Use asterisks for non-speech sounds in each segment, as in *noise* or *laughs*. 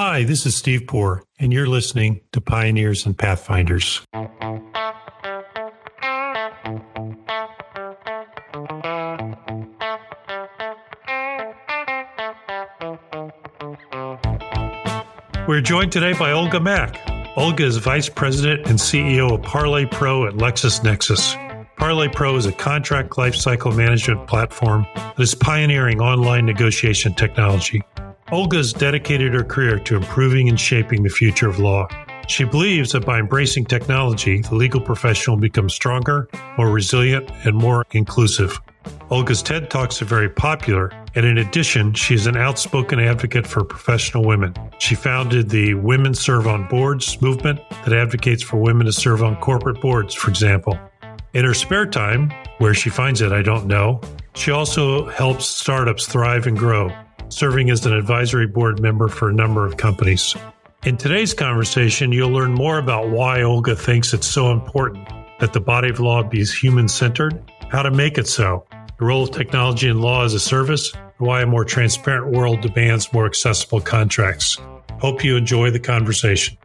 Hi, this is Steve Poor, and you're listening to Pioneers and Pathfinders. We're joined today by Olga Mack. Olga is Vice President and CEO of Parley Pro at LexisNexis. Parley Pro is a contract lifecycle management platform that is pioneering online negotiation technology. Olga has dedicated her career to improving and shaping the future of law. She believes that by embracing technology, the legal profession will become stronger, more resilient, and more inclusive. Olga's TED Talks are very popular, and in addition, she is an outspoken advocate for professional women. She founded the Women Serve on Boards movement that advocates for women to serve on corporate boards, for example. In her spare time, where she finds it, I don't know, she also helps startups thrive and grow, serving as an advisory board member for a number of companies. In today's conversation, you'll learn more about why Olga thinks it's so important that the body of law be human centered, how to make it so, the role of technology in law as a service, and why a more transparent world demands more accessible contracts. Hope you enjoy the conversation.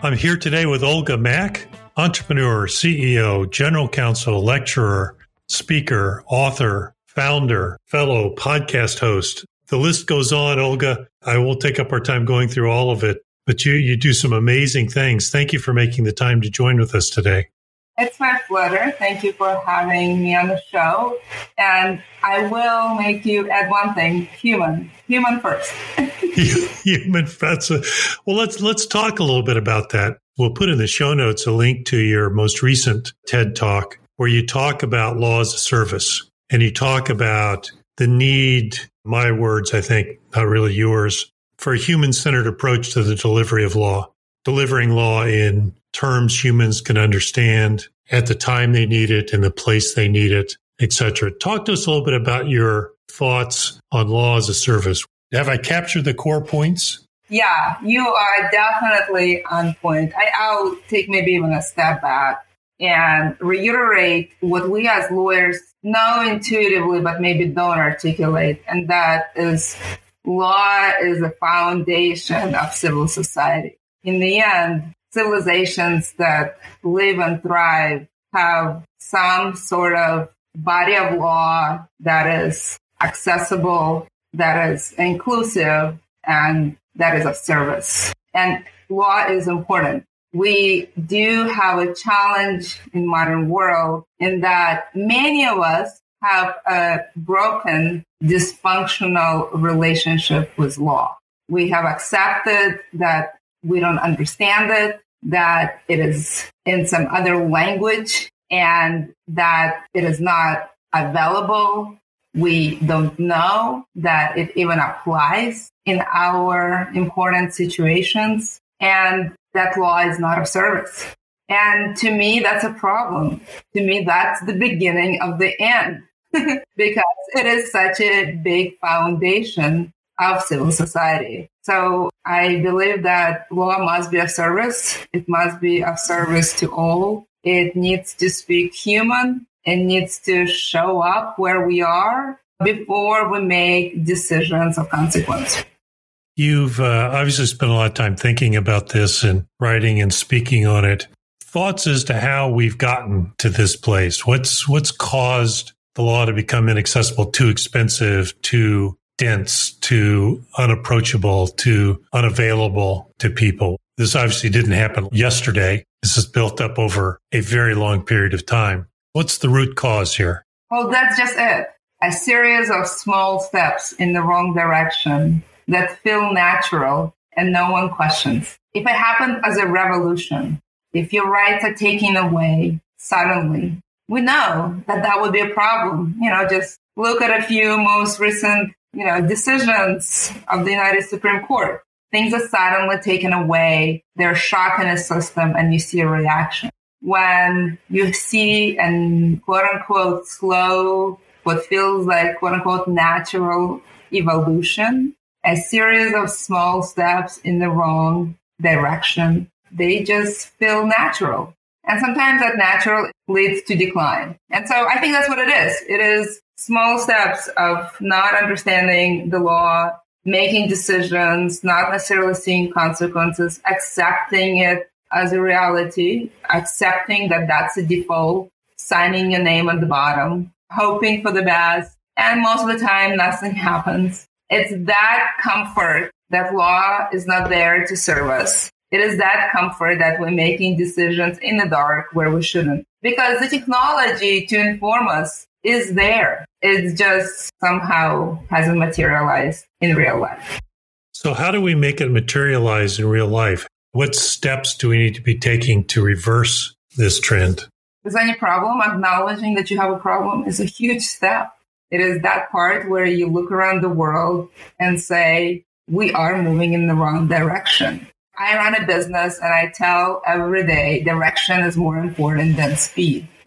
I'm here today with Olga Mack, entrepreneur, CEO, general counsel, lecturer, speaker, author, founder, fellow podcast host, the list goes on, Olga. I won't take up our time going through all of it, but you, you do some amazing things. Thank you for making the time to join with us today. It's my pleasure. Thank you for having me on the show. And I will make you add one thing: human, human first. *laughs* *laughs* human. That's a, well. Let's let's talk a little bit about that. We'll put in the show notes a link to your most recent TED talk where you talk about law as a service and you talk about the need my words, I think, not really yours, for a human centered approach to the delivery of law, delivering law in terms humans can understand at the time they need it, in the place they need it, etc. Talk to us a little bit about your thoughts on law as a service. Have I captured the core points? Yeah, you are definitely on point. I, I'll take maybe even a step back and reiterate what we as lawyers know intuitively, but maybe don't articulate. And that is law is the foundation of civil society. In the end, civilizations that live and thrive have some sort of body of law that is accessible, that is inclusive, and that is of service. And law is important we do have a challenge in modern world in that many of us have a broken dysfunctional relationship with law. We have accepted that we don't understand it, that it is in some other language and that it is not available. We don't know that it even applies in our important situations. And that law is not of service. And to me, that's a problem. To me, that's the beginning of the end *laughs* because it is such a big foundation of civil society. So I believe that law must be of service. It must be of service to all. It needs to speak human. It needs to show up where we are before we make decisions of consequence. You've uh, obviously spent a lot of time thinking about this and writing and speaking on it. Thoughts as to how we've gotten to this place? What's what's caused the law to become inaccessible, too expensive, too dense, too unapproachable, too unavailable to people? This obviously didn't happen yesterday. This is built up over a very long period of time. What's the root cause here? Well, that's just it. A series of small steps in the wrong direction that feel natural and no one questions. If it happened as a revolution, if your rights are taken away suddenly, we know that that would be a problem. You know, just look at a few most recent, you know, decisions of the United Supreme Court. Things are suddenly taken away. There's shock in the system and you see a reaction. When you see an quote unquote slow, what feels like quote unquote natural evolution, a series of small steps in the wrong direction. They just feel natural. And sometimes that natural leads to decline. And so I think that's what it is. It is small steps of not understanding the law, making decisions, not necessarily seeing consequences, accepting it as a reality, accepting that that's the default, signing your name at the bottom, hoping for the best. And most of the time, nothing *laughs* happens. It's that comfort that law is not there to serve us. It is that comfort that we're making decisions in the dark where we shouldn't. Because the technology to inform us is there. It just somehow hasn't materialized in real life. So, how do we make it materialize in real life? What steps do we need to be taking to reverse this trend? Is any problem? Acknowledging that you have a problem is a huge step. It is that part where you look around the world and say, we are moving in the wrong direction. I run a business and I tell every day direction is more important than speed. *laughs*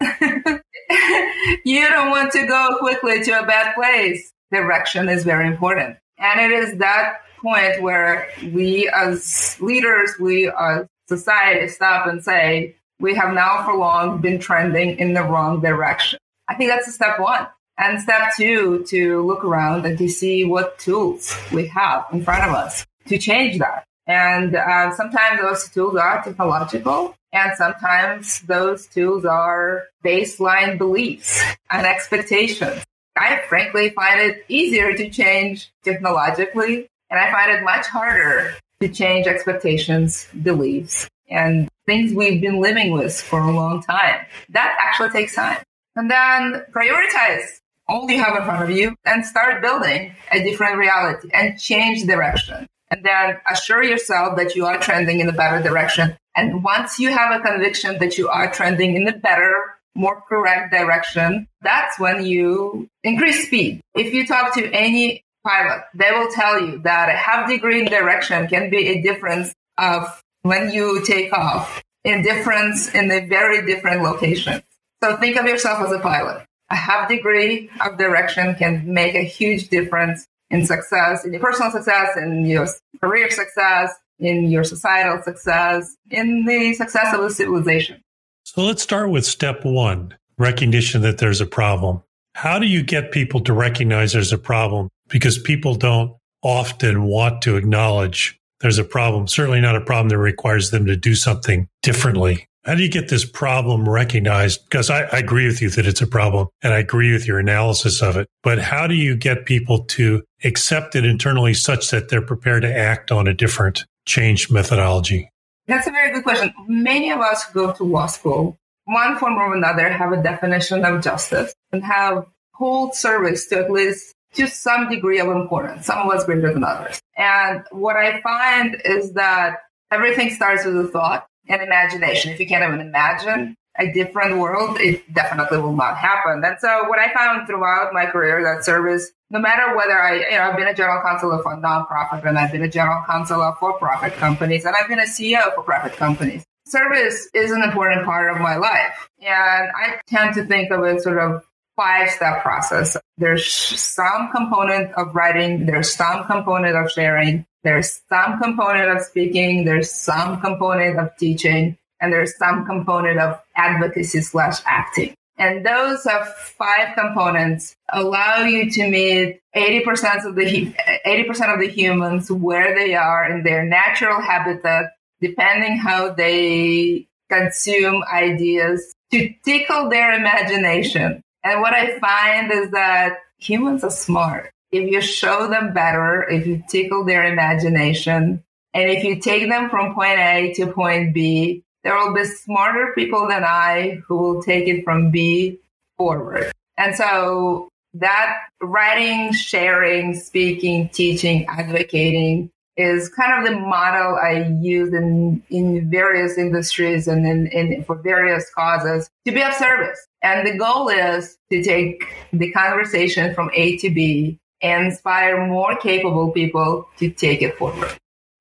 you don't want to go quickly to a bad place. Direction is very important. And it is that point where we as leaders, we as society stop and say, we have now for long been trending in the wrong direction. I think that's step one. And step two, to look around and to see what tools we have in front of us to change that. And uh, sometimes those tools are technological, and sometimes those tools are baseline beliefs and expectations. I frankly find it easier to change technologically, and I find it much harder to change expectations, beliefs, and things we've been living with for a long time. That actually takes time. And then prioritize all you have in front of you and start building a different reality and change direction and then assure yourself that you are trending in a better direction. And once you have a conviction that you are trending in a better, more correct direction, that's when you increase speed. If you talk to any pilot, they will tell you that a half degree in direction can be a difference of when you take off, a difference in a very different location. So think of yourself as a pilot. A half degree of direction can make a huge difference in success, in your personal success, in your career success, in your societal success, in the success of the civilization. So let's start with step one recognition that there's a problem. How do you get people to recognize there's a problem? Because people don't often want to acknowledge there's a problem, certainly not a problem that requires them to do something differently. How do you get this problem recognized? Because I, I, agree with you that it's a problem and I agree with your analysis of it. But how do you get people to accept it internally such that they're prepared to act on a different change methodology? That's a very good question. Many of us who go to law school, one form or another, have a definition of justice and have hold service to at least to some degree of importance. Some of us greater than others. And what I find is that everything starts with a thought and imagination. If you can't even imagine a different world, it definitely will not happen. And so what I found throughout my career that service, no matter whether I, you know, I've been a general counsel of a nonprofit and I've been a general counsel of for-profit companies and I've been a CEO for-profit companies. Service is an important part of my life. And I tend to think of it sort of five step process. There's some component of writing. There's some component of sharing. There's some component of speaking. There's some component of teaching and there's some component of advocacy slash acting. And those are five components allow you to meet 80% of the 80% of the humans where they are in their natural habitat, depending how they consume ideas to tickle their imagination and what I find is that humans are smart. If you show them better, if you tickle their imagination, and if you take them from point A to point B, there will be smarter people than I who will take it from B forward. And so that writing, sharing, speaking, teaching, advocating is kind of the model I use in, in various industries and in, in, for various causes to be of service. And the goal is to take the conversation from A to B and inspire more capable people to take it forward.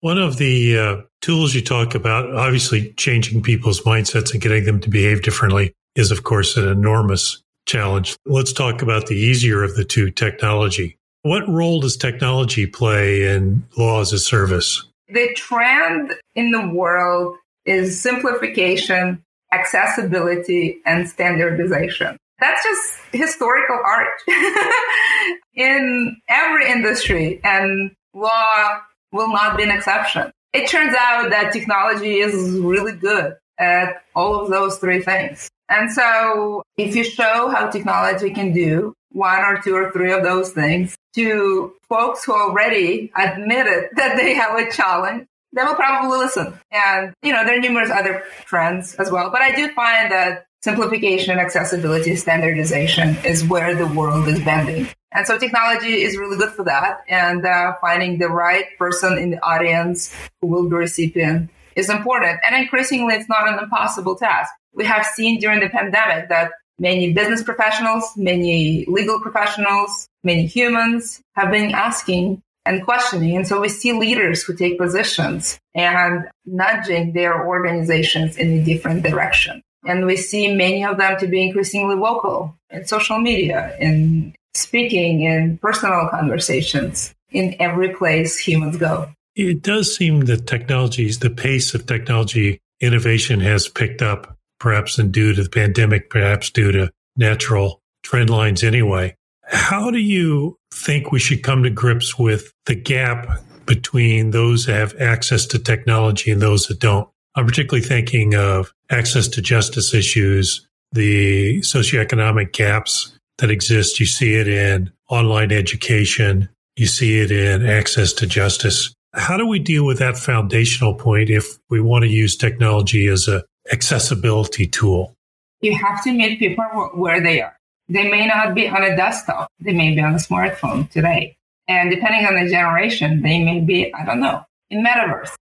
One of the uh, tools you talk about, obviously changing people's mindsets and getting them to behave differently, is of course an enormous challenge. Let's talk about the easier of the two technology. What role does technology play in law as a service? The trend in the world is simplification, accessibility, and standardization. That's just historical art *laughs* in every industry. And law will not be an exception. It turns out that technology is really good at all of those three things. And so if you show how technology can do one or two or three of those things to folks who already admitted *laughs* that they have a challenge, they will probably listen. And, you know, there are numerous other trends as well. But I do find that simplification, accessibility, standardization is where the world is bending. And so technology is really good for that. And uh, finding the right person in the audience who will be recipient is important. And increasingly, it's not an impossible task. We have seen during the pandemic that many business professionals, many legal professionals, many humans have been asking and questioning. And so we see leaders who take positions and nudging their organizations in a different direction. And we see many of them to be increasingly vocal in social media, in speaking, in personal conversations, in every place humans go. It does seem that technologies, the pace of technology innovation has picked up, perhaps and due to the pandemic, perhaps due to natural trend lines anyway. How do you think we should come to grips with the gap between those that have access to technology and those that don't? I'm particularly thinking of access to justice issues, the socioeconomic gaps that exist. You see it in online education. You see it in access to justice. How do we deal with that foundational point if we want to use technology as a accessibility tool? You have to meet people where they are. They may not be on a desktop. They may be on a smartphone today. And depending on the generation, they may be, I don't know, in metaverse,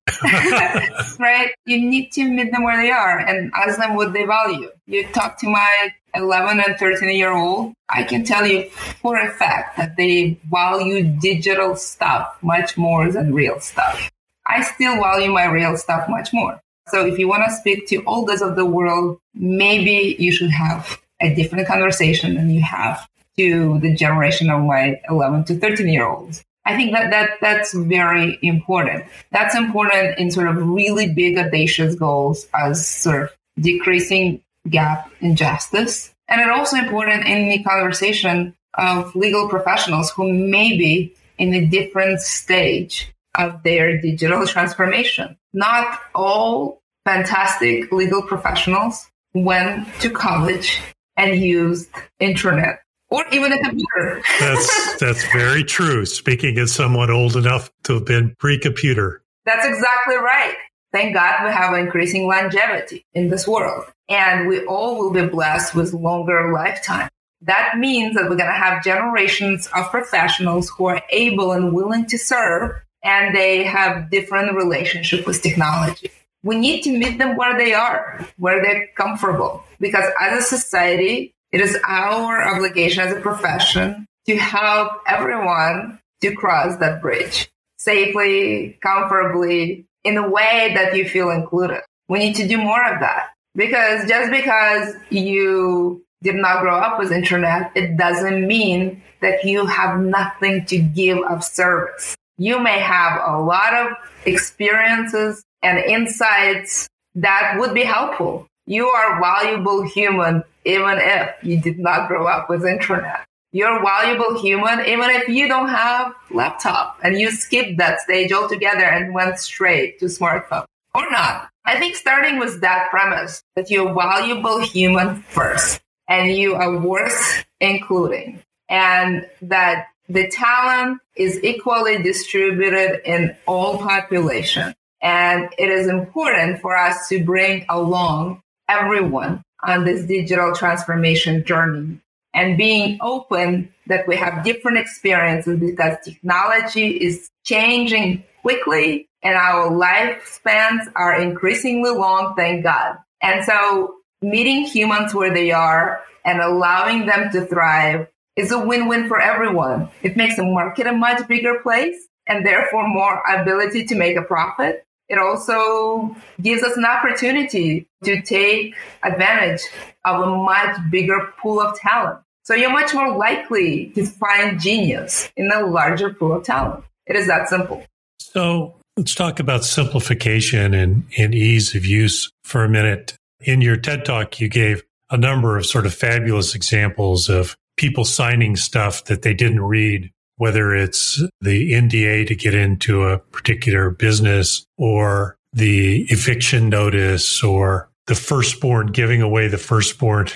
*laughs* right? You need to meet them where they are and ask them what they value. You talk to my 11 and 13 year old, I can tell you for a fact that they value digital stuff much more than real stuff. I still value my real stuff much more. So if you want to speak to oldest of the world, maybe you should have a different conversation than you have to the generation of my 11 to 13 year olds. I think that, that that's very important. That's important in sort of really big audacious goals as sort of decreasing gap in justice. And it's also important in the conversation of legal professionals who may be in a different stage of their digital transformation. Not all fantastic legal professionals went to college and used internet or even a computer. *laughs* that's that's very true. Speaking as someone old enough to have been pre-computer. That's exactly right. Thank God we have increasing longevity in this world, and we all will be blessed with longer lifetime. That means that we're going to have generations of professionals who are able and willing to serve, and they have different relationship with technology. We need to meet them where they are, where they're comfortable, because as a society, it is our obligation as a profession to help everyone to cross that bridge safely, comfortably, in a way that you feel included. We need to do more of that because just because you did not grow up with internet, it doesn't mean that you have nothing to give of service. You may have a lot of experiences and insights that would be helpful. You are valuable human even if you did not grow up with internet. You're valuable human even if you don't have laptop and you skipped that stage altogether and went straight to smartphone or not. I think starting with that premise that you're valuable human first and you are worth including and that the talent is equally distributed in all population. And it is important for us to bring along everyone on this digital transformation journey and being open that we have different experiences because technology is changing quickly and our lifespans are increasingly long, thank God. And so meeting humans where they are and allowing them to thrive is a win-win for everyone. It makes the market a much bigger place and therefore more ability to make a profit. It also gives us an opportunity to take advantage of a much bigger pool of talent. So you're much more likely to find genius in a larger pool of talent. It is that simple. So let's talk about simplification and, and ease of use for a minute. In your TED talk, you gave a number of sort of fabulous examples of people signing stuff that they didn't read whether it's the NDA to get into a particular business or the eviction notice or the firstborn giving away the firstborn.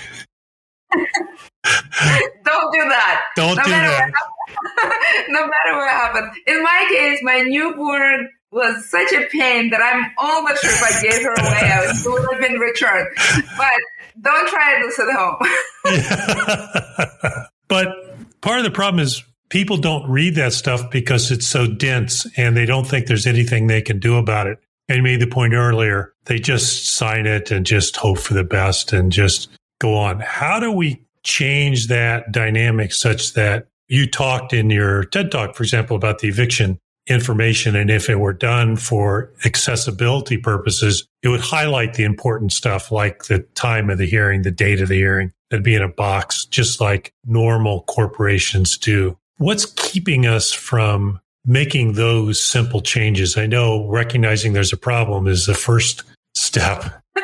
*laughs* Don't do that. Don't no do that. *laughs* no matter what happens. In my case, my newborn was such a pain that I'm almost sure if I gave her away, I would have been returned. But don't try this at home. *laughs* but part of the problem is people don't read that stuff because it's so dense and they don't think there's anything they can do about it. And you made the point earlier, they just sign it and just hope for the best and just go on. How do we change that dynamic such that you talked in your TED talk, for example, about the eviction information. And if it were done for accessibility purposes, it would highlight the important stuff like the time of the hearing, the date of the hearing. That'd be in a box, just like normal corporations do. What's keeping us from making those simple changes? I know recognizing there's a problem is the first step. *laughs*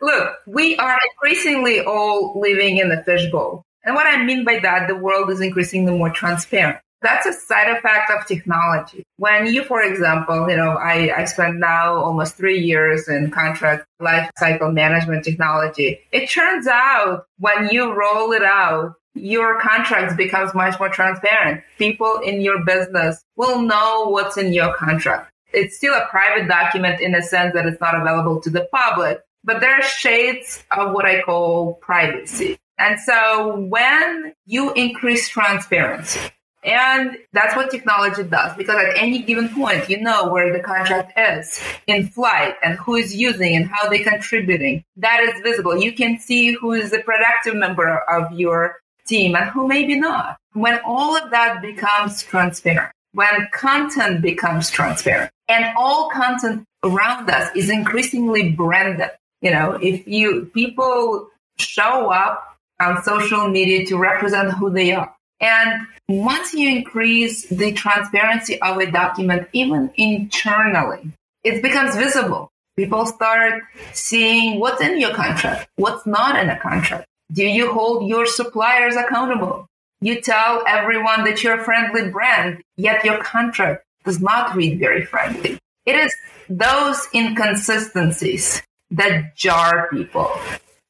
Look, we are increasingly all living in the fishbowl. And what I mean by that, the world is increasingly more transparent. That's a side effect of technology. When you, for example, you know, I, I spent now almost three years in contract life cycle management technology. It turns out when you roll it out, your contracts becomes much more transparent. People in your business will know what's in your contract. It's still a private document in a sense that it's not available to the public, but there are shades of what I call privacy. And so when you increase transparency, and that's what technology does because at any given point, you know where the contract is in flight and who is using and how they're contributing. That is visible. You can see who is a productive member of your team and who maybe not. When all of that becomes transparent, when content becomes transparent and all content around us is increasingly branded. You know, if you people show up on social media to represent who they are. And once you increase the transparency of a document, even internally, it becomes visible. People start seeing what's in your contract, what's not in a contract. Do you hold your suppliers accountable? You tell everyone that you're a friendly brand, yet your contract does not read very friendly. It is those inconsistencies that jar people.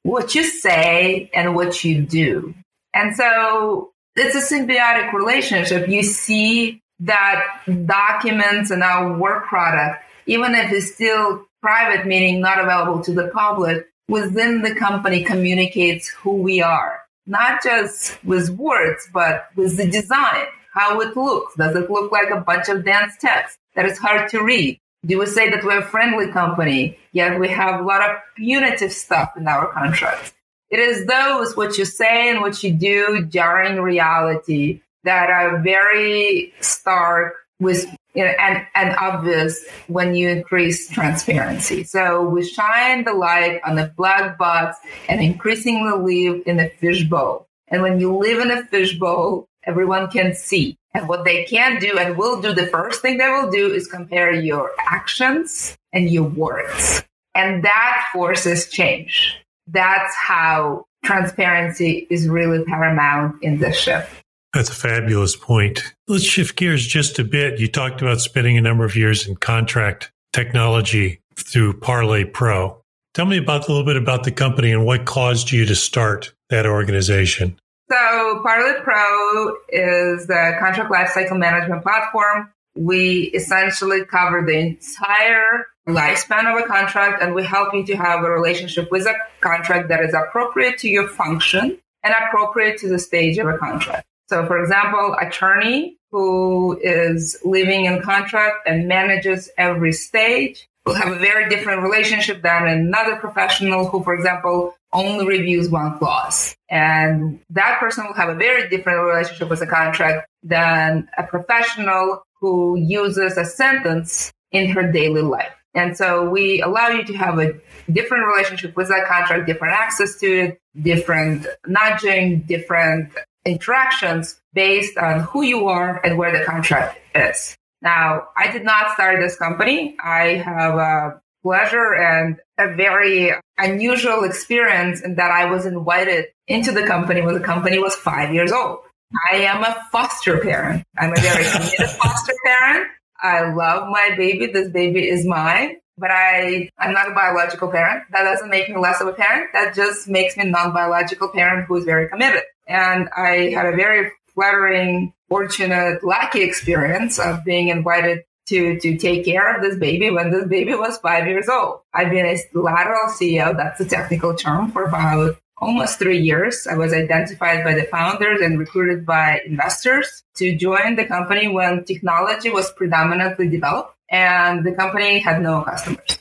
What you say and what you do. And so it's a symbiotic relationship. You see that documents and our work product, even if it's still private, meaning not available to the public, within the company communicates who we are, not just with words, but with the design, how it looks. Does it look like a bunch of dense text that is hard to read? Do we say that we're a friendly company, yet we have a lot of punitive stuff in our contracts? It is those what you say and what you do during reality that are very stark with you know, and, and obvious when you increase transparency. So we shine the light on the black box and increasingly live in a fishbowl. And when you live in a fishbowl, everyone can see. And what they can do and will do, the first thing they will do is compare your actions and your words. And that forces change that's how transparency is really paramount in this shift. That's a fabulous point. Let's shift gears just a bit. You talked about spending a number of years in contract technology through Parley Pro. Tell me about a little bit about the company and what caused you to start that organization. So Parley Pro is the contract lifecycle management platform. We essentially cover the entire lifespan of a contract and we help you to have a relationship with a contract that is appropriate to your function and appropriate to the stage of a contract. So for example, attorney who is living in contract and manages every stage will have a very different relationship than another professional who, for example, only reviews one clause. And that person will have a very different relationship with a contract than a professional who uses a sentence in her daily life. And so we allow you to have a different relationship with that contract, different access to it, different nudging, different interactions based on who you are and where the contract is. Now, I did not start this company. I have a pleasure and a very unusual experience in that I was invited into the company when the company was five years old. I am a foster parent. I'm a very *laughs* committed foster parent. I love my baby. This baby is mine, but I, I'm not a biological parent. That doesn't make me less of a parent. That just makes me a non-biological parent who is very committed. And I had a very flattering, fortunate, lucky experience of being invited to, to take care of this baby when this baby was five years old. I've been a lateral CEO, that's a technical term, for about almost three years. I was identified by the founders and recruited by investors to join the company when technology was predominantly developed and the company had no customers.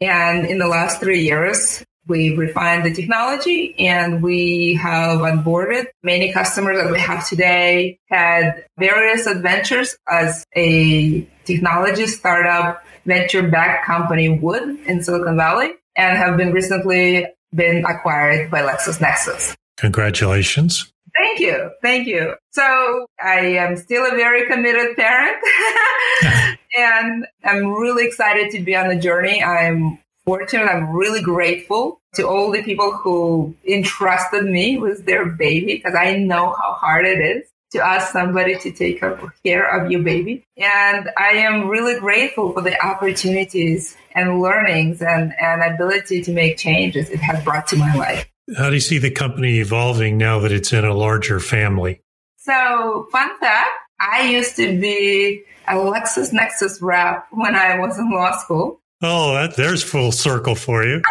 And in the last three years, We've refined the technology and we have onboarded many customers that we have today, had various adventures as a technology startup venture backed company would in Silicon Valley and have been recently been acquired by LexisNexis. Congratulations. Thank you. Thank you. So I am still a very committed parent *laughs* and I'm really excited to be on the journey. I'm fortunate. I'm really grateful to all the people who entrusted me with their baby because I know how hard it is to ask somebody to take care of your baby. And I am really grateful for the opportunities and learnings and, and ability to make changes it has brought to my life. How do you see the company evolving now that it's in a larger family? So, fun fact I used to be a LexisNexis rep when I was in law school. Oh, that, there's full circle for you.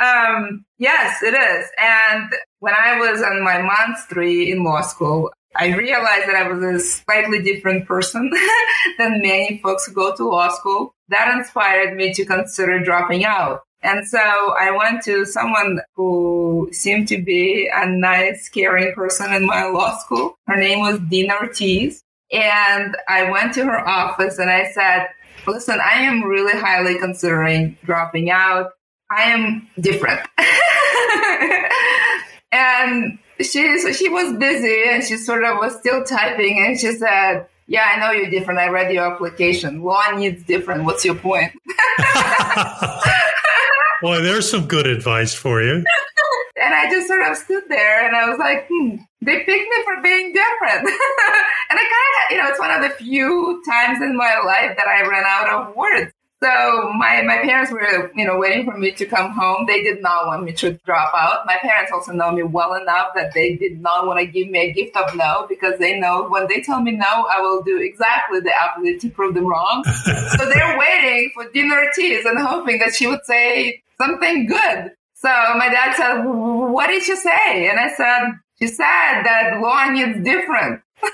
um, yes, it is. And when I was on my month three in law school, I realized that I was a slightly different person *laughs* than many folks who go to law school. That inspired me to consider dropping out. And so I went to someone who seemed to be a nice, caring person in my law school. Her name was Dean Ortiz. And I went to her office and I said, listen, I am really highly considering dropping out. I am different. *laughs* and she, so she was busy and she sort of was still typing and she said, yeah, I know you're different. I read your application. Law needs different. What's your point? *laughs* Boy, there's some good advice for you. and I just sort of stood there and I was like, hmm, they picked me for being different. *laughs* and I kind of, you know, it's one of the few times in my life that I ran out of words. So my, my parents were, you know, waiting for me to come home. They did not want me to drop out. My parents also know me well enough that they did not want to give me a gift of no because they know when they tell me no, I will do exactly the opposite to prove them wrong. *laughs* so they're waiting for Dean Ortiz and hoping that she would say something good. So my dad said, what did she say? And I said, she said that law needs different. *laughs*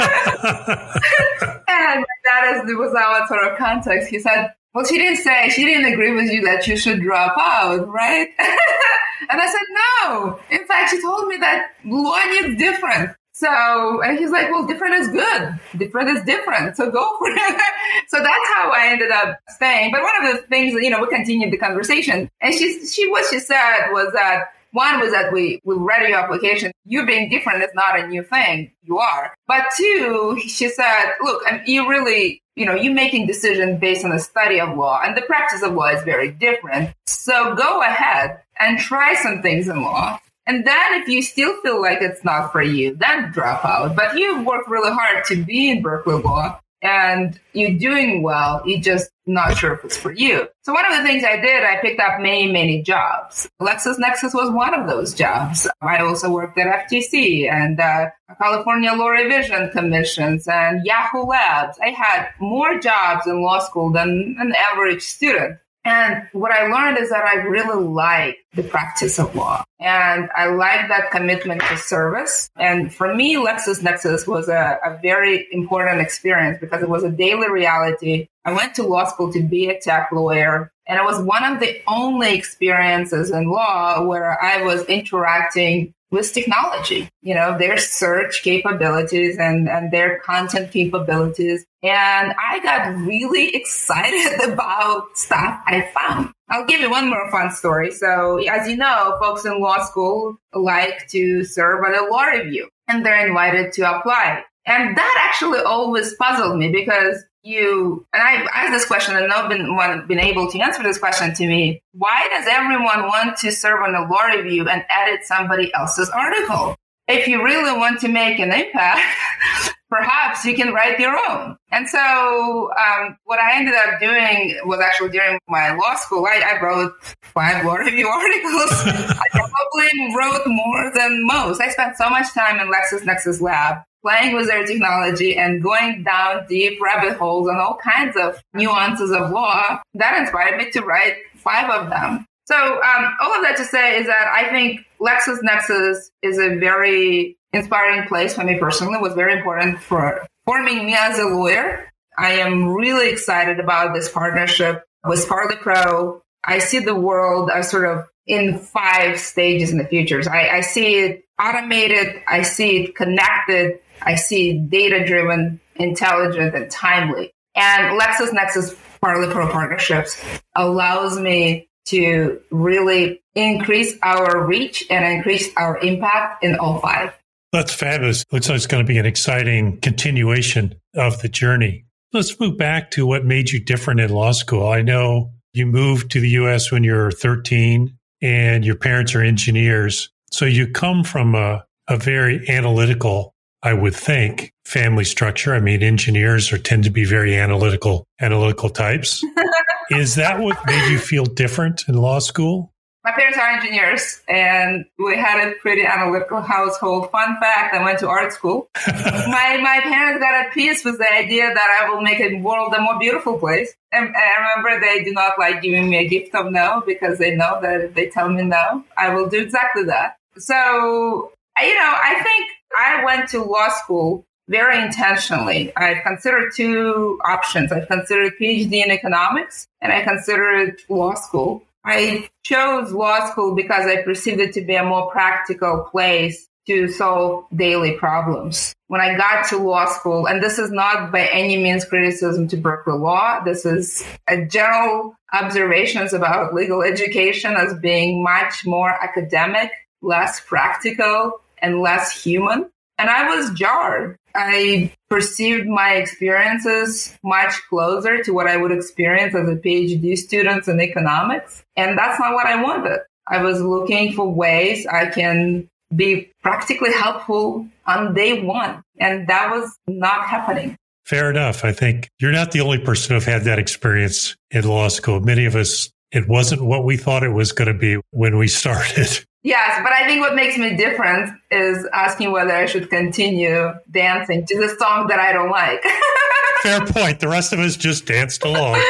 *laughs* and that is, was our sort of context. He said, well, she didn't say, she didn't agree with you that you should drop out, right? *laughs* and I said, no. In fact, she told me that law is different. So, and he's like, well, different is good. Different is different. So go for it. *laughs* so that's how I ended up staying. But one of the things, you know, we continued the conversation and she, she, what she said was that one was that we, we read your application. You being different is not a new thing. You are. But two, she said, look, you really, you know, you're making decisions based on the study of law and the practice of law is very different. So go ahead and try some things in law. And then if you still feel like it's not for you, then drop out. But you've worked really hard to be in Berkeley Law and you're doing well. You're just not sure if it's for you. So one of the things I did, I picked up many, many jobs. LexisNexis was one of those jobs. I also worked at FTC and uh, California Law Revision Commissions and Yahoo Labs. I had more jobs in law school than an average student. And what I learned is that I really like the practice of law and I like that commitment to service. And for me, LexisNexis was a, a very important experience because it was a daily reality. I went to law school to be a tech lawyer and it was one of the only experiences in law where I was interacting with technology, you know, their search capabilities and, and their content capabilities. And I got really *laughs* excited about stuff I found. I'll give you one more fun story. So as you know, folks in law school like to serve on a law review and they're invited to apply. And that actually always puzzled me because you and I've asked this question and no one been able to answer this question to me. Why does everyone want to serve on a law review and edit somebody else's article? if you really want to make an impact, *laughs* perhaps you can write your own. And so, um, what I ended up doing was actually during my law school, I, I wrote five law *laughs* review articles. I probably wrote more than most. I spent so much time in LexisNexis lab playing with their technology and going down deep rabbit holes and all kinds of nuances of law that inspired me to write five of them. So um, all of that to say is that I think LexisNexis is a very inspiring place for me personally. It was very important for forming me as a lawyer. I am really excited about this partnership with Parley Pro. I see the world as sort of in five stages in the futures. I, I see it automated. I see it connected. I see data driven, intelligent, and timely. And LexisNexis Parley Pro partnerships allows me to really increase our reach and increase our impact in all five. That's fabulous. Looks like it's going to be an exciting continuation of the journey. Let's move back to what made you different in law school. I know you moved to the US when you were 13 and your parents are engineers. So you come from a, a very analytical, I would think, family structure. I mean, engineers are tend to be very analytical, analytical types. *laughs* Is that what made you feel different in law school? My parents are engineers and we had a pretty analytical household. Fun fact, I went to art school. *laughs* my, my parents got at peace with the idea that I will make the world a more beautiful place. And I remember they do not like giving me a gift of no because they know that if they tell me no, I will do exactly that. So, you know, I think I went to law school very intentionally. I've considered two options. I've considered PhD in economics and I considered law school. I chose law school because I perceived it to be a more practical place to solve daily problems. When I got to law school, and this is not by any means criticism to Berkeley Law, this is a general observations about legal education as being much more academic, less practical, and less human. And I was jarred. I perceived my experiences much closer to what I would experience as a PhD student in economics. And that's not what I wanted. I was looking for ways I can be practically helpful on day one. And that was not happening. Fair enough. I think you're not the only person who have had that experience in law school. Many of us, it wasn't what we thought it was going to be when we started. Yes, but I think what makes me different is asking whether I should continue dancing to the song that I don't like. *laughs* Fair point. The rest of us just danced along.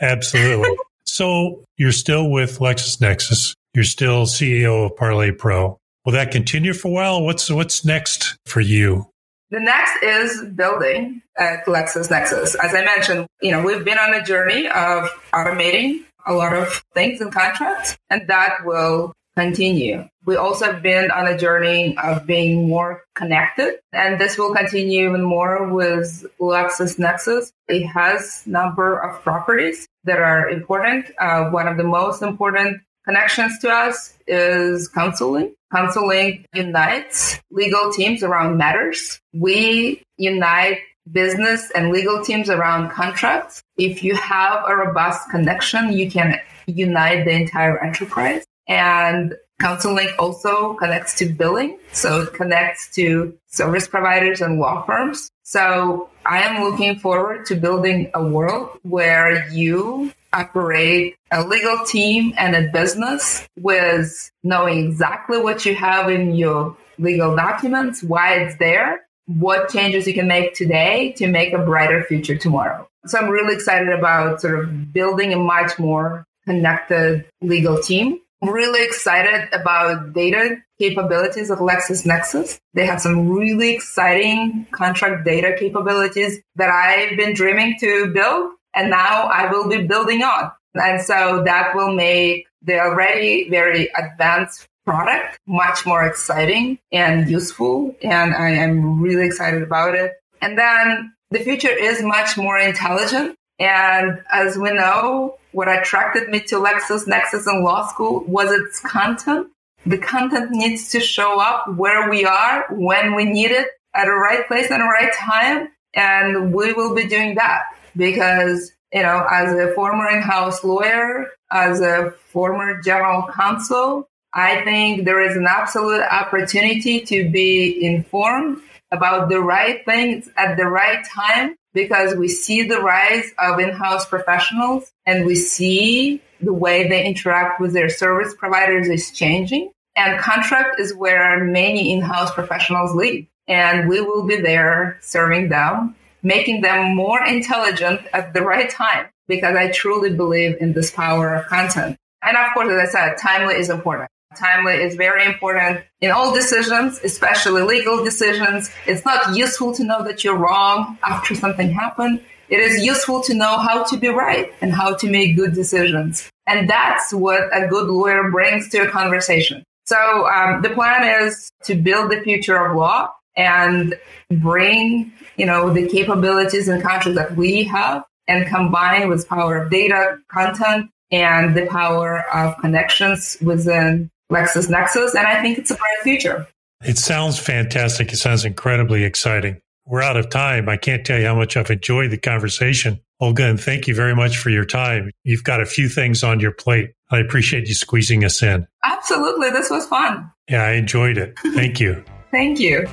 Absolutely. So you're still with LexisNexis. You're still CEO of Parley Pro. Will that continue for a while? What's what's next for you? The next is building at LexisNexis. As I mentioned, you know, we've been on a journey of automating a lot of things in contracts, and that will continue. We also have been on a journey of being more connected, and this will continue even more with LexisNexis. It has number of properties that are important. Uh, one of the most important connections to us is CounselLink. CounselLink unites legal teams around matters. We unite business and legal teams around contracts. If you have a robust connection, you can unite the entire enterprise. And CounselLink also connects to billing. So it connects to service providers and law firms. So I am looking forward to building a world where you operate a legal team and a business with knowing exactly what you have in your legal documents, why it's there, what changes you can make today to make a brighter future tomorrow. So I'm really excited about sort of building a much more connected legal team really excited about data capabilities of LexisNexis. They have some really exciting contract data capabilities that I've been dreaming to build and now I will be building on. And so that will make the already very advanced product much more exciting and useful. And I am really excited about it. And then the future is much more intelligent. And as we know, what attracted me to LexisNexis in law school was its content. The content needs to show up where we are, when we need it, at the right place and the right time. And we will be doing that because, you know, as a former in-house lawyer, as a former general counsel, I think there is an absolute opportunity to be informed about the right things at the right time because we see the rise of in-house professionals and we see the way they interact with their service providers is changing. And contract is where many in-house professionals live. And we will be there serving them, making them more intelligent at the right time because I truly believe in this power of content. And of course, as I said, timely is important. Timely is very important in all decisions, especially legal decisions. It's not useful to know that you're wrong after something happened. It is useful to know how to be right and how to make good decisions. And that's what a good lawyer brings to a conversation. So um, the plan is to build the future of law and bring, you know, the capabilities and contracts that we have and combine with power of data, content, and the power of connections within LexisNexis. And I think it's a bright future. It sounds fantastic. It sounds incredibly exciting. We're out of time. I can't tell you how much I've enjoyed the conversation. Olga, and thank you very much for your time. You've got a few things on your plate. I appreciate you squeezing us in. Absolutely. This was fun. Yeah, I enjoyed it. Thank you. *laughs* thank you.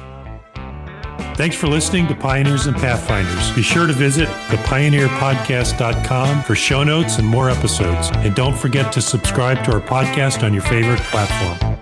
Thanks for listening to Pioneers and Pathfinders. Be sure to visit thepioneerpodcast.com for show notes and more episodes. And don't forget to subscribe to our podcast on your favorite platform.